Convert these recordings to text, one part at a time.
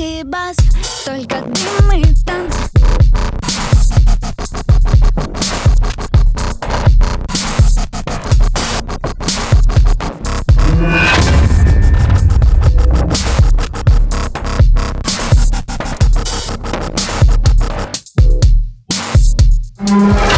и бас Только дым и танц. Снова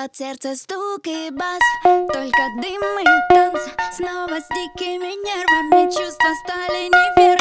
Под сердце стук и бас. Только дым и танц Снова с дикими нервами. Чувства стали неверными